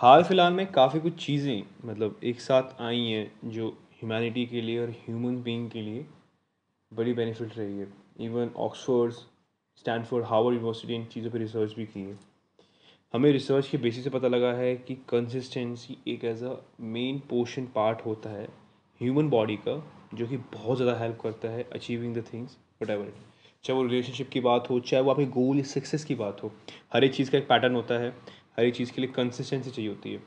हाल फ़िलहाल में काफ़ी कुछ चीज़ें मतलब एक साथ आई हैं जो ह्यूमैनिटी के लिए और ह्यूमन बीइंग के लिए बड़ी बेनिफिट रही है। Even Oxford Stanford Harvard university इन चीज़ों पर रिसर्च भी की है। हमें रिसर्च के बेसिस से पता लगा है कि कंसिस्टेंसी एक as a main portion part होता है ह्यूमन बॉडी का, जो कि बहुत ज़्यादा हेल्प करता है achieving the things whatever चाहे वो रिलेशनशिप की बात हो, चाहे वो आपके गोल सक्सेस की बात हो, हर एक चीज़ का एक पैटर्न होता है। हर एक चीज़ के लिए कंसिस्टेंसी चाहिए होती है।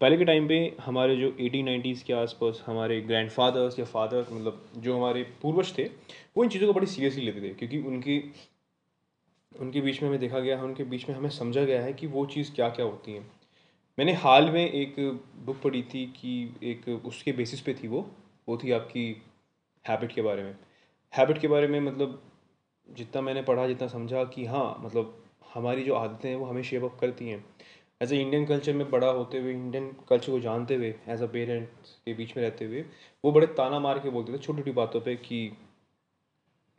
पहले के टाइम पे हमारे जो एटीन नाइन्टीज़ के आसपास हमारे ग्रैंड फादर्स या फादर्स मतलब जो हमारे पूर्वज थे, वो इन चीज़ों को बड़ी सीरियसली लेते थे। क्योंकि उनकी, उनके बीच में हमें देखा गया है उनके बीच में हमें समझा गया है कि वो चीज़ क्या क्या होती है। मैंने हाल में एक बुक पढ़ी थी कि एक उसके बेसिस पे थी वो वो थी आपकी हैबिट के बारे में। हैबिट के बारे में मतलब जितना मैंने पढ़ा, जितना समझा कि हाँ मतलब हमारी जो आदतें हैं, वो हमें शेप अप करती हैं। एज ए इंडियन कल्चर में बड़ा होते हुए इंडियन कल्चर को जानते हुए एज अ पेरेंट्स के बीच में रहते हुए, वो बड़े ताना मार के बोलते थे छोटी छोटी बातों पर कि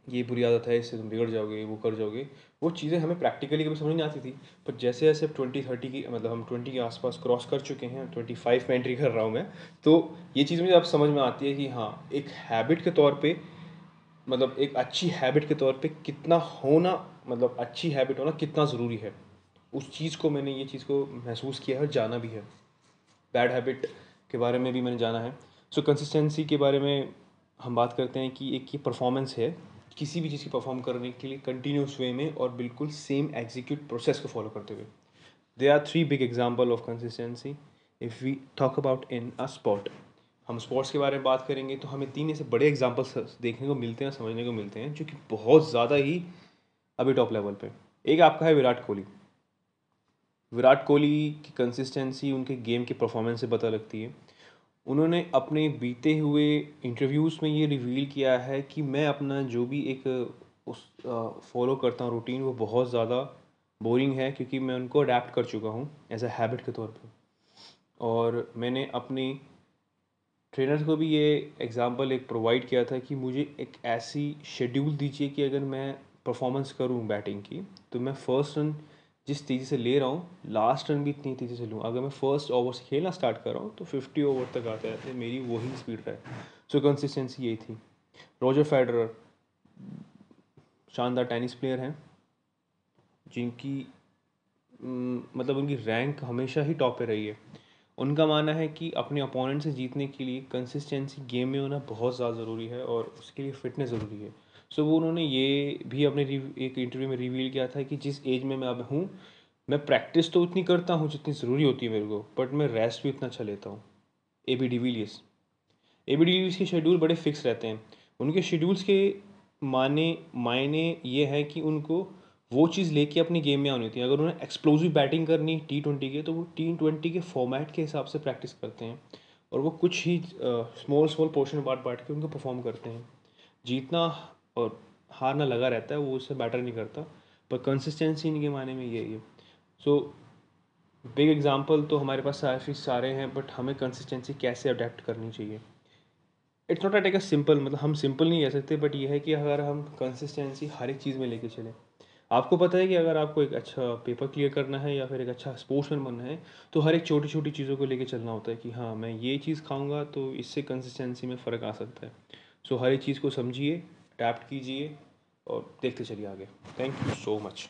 ये बुरी आदत है, इससे तुम बिगड़ जाओगे, वो कर जाओगे। वो चीज़ें हमें प्रैक्टिकली कभी समझ नहीं आती थी पर जैसे जैसे ट्वेंटी थर्टी की मतलब हम ट्वेंटी के आसपास क्रॉस कर चुके हैं ट्वेंटी फाइव में एंट्री कर रहा हूँ मैं तो ये चीज़ मुझे अब समझ में आती है कि हाँ एक हैबिट के तौर पर मतलब एक अच्छी हैबिट के तौर पे कितना होना मतलब अच्छी हैबिट होना कितना ज़रूरी है। उस चीज़ को मैंने ये चीज़ को महसूस किया है और जाना भी है। बैड हैबिट के बारे में भी मैंने जाना है। सो so, कंसिस्टेंसी के बारे में हम बात करते हैं कि एक ये परफॉर्मेंस है किसी भी चीज़ की परफॉर्म करने के लिए कंटिन्यूस वे में और बिल्कुल सेम एग्जीक्यूट प्रोसेस को फॉलो करते हुए। They are three big example of consistency if we talk about in a spot हम स्पोर्ट्स के बारे में बात करेंगे तो हमें तीन ऐसे बड़े एग्जाम्पल्स देखने को मिलते हैं, समझने को मिलते हैं, जो कि बहुत ज़्यादा ही अभी टॉप लेवल पे। एक आपका है विराट कोहली। विराट कोहली की कंसिस्टेंसी उनके गेम की परफॉर्मेंस से पता लगती है। उन्होंने अपने बीते हुए इंटरव्यूज़ में ये रिवील किया है कि मैं अपना जो भी एक, उस फॉलो करता हूँ रूटीन वो बहुत ज़्यादा बोरिंग है, क्योंकि मैं उनको अडेप्ट कर चुका हूँ एज अ हैबिट के तौर पे। और मैंने अपनी ट्रेनर्स को भी ये एग्ज़ाम्पल एक प्रोवाइड किया था कि मुझे एक ऐसी शेड्यूल दीजिए कि अगर मैं परफॉर्मेंस करूँ बैटिंग की तो मैं फ़र्स्ट रन जिस तेज़ी से ले रहा हूँ लास्ट रन भी इतनी तेज़ी से लूँ। अगर मैं फ़र्स्ट ओवर से खेलना स्टार्ट कर रहा हूँ तो फिफ्टी ओवर तक आते रहते मेरी वही स्पीड रहे। सो कंसिस्टेंसी यही थी। रोजर फेडरर शानदार टेनिस प्लेयर हैं, जिनकी मतलब उनकी रैंक हमेशा ही टॉप पे रही है। उनका मानना है कि अपने अपोनेंट से जीतने के लिए कंसिस्टेंसी गेम में होना बहुत ज़्यादा ज़रूरी है और उसके लिए फ़िटनेस ज़रूरी है। सो so, वो उन्होंने ये भी अपने एक इंटरव्यू में रिवील किया था कि जिस एज में मैं अब हूँ मैं प्रैक्टिस तो उतनी करता हूँ जितनी ज़रूरी होती है मेरे को बट मैं रेस्ट भी उतना अच्छा लेता हूँ। A B de Villiers A B de Villiers के शेड्यूल बड़े फिक्स रहते हैं। उनके शेड्यूल्स के माने मायने ये है कि उनको वो चीज़ लेके अपनी गेम में आनी होती है। अगर उन्हें एक्सप्लोजिव बैटिंग करनी टी ट्वेंटी की तो वो टी ट्वेंटी के फॉर्मेट के हिसाब से प्रैक्टिस करते हैं। और वो कुछ ही स्मॉल स्मॉल पोर्शन बांट बांट के उनको परफॉर्म करते हैं। जीतना और हारना लगा रहता है, वो उससे बैटर नहीं करता। पर कंसिस्टेंसी इनके माने में यही है। सो बिग एग्ज़ाम्पल तो हमारे पास काफ़ी सारे हैं बट हमें कंसिस्टेंसी कैसे अडेप्ट करनी चाहिए? It's not take a simple मतलब हम सिंपल नहीं कह सकते बट ये है कि अगर हम कंसिस्टेंसी हर एक चीज़ में लेके चलें आपको पता है कि अगर आपको एक अच्छा पेपर क्लियर करना है या फिर एक अच्छा स्पोर्ट्समैन बनना है तो हर एक छोटी छोटी चीज़ों को लेकर चलना होता है कि हाँ मैं ये चीज़ खाऊँगा तो इससे कंसिस्टेंसी में फ़र्क आ सकता है। सो हर एक चीज़ को समझिए अडेप्ट कीजिए और देखते चलिए आगे। Thank you so much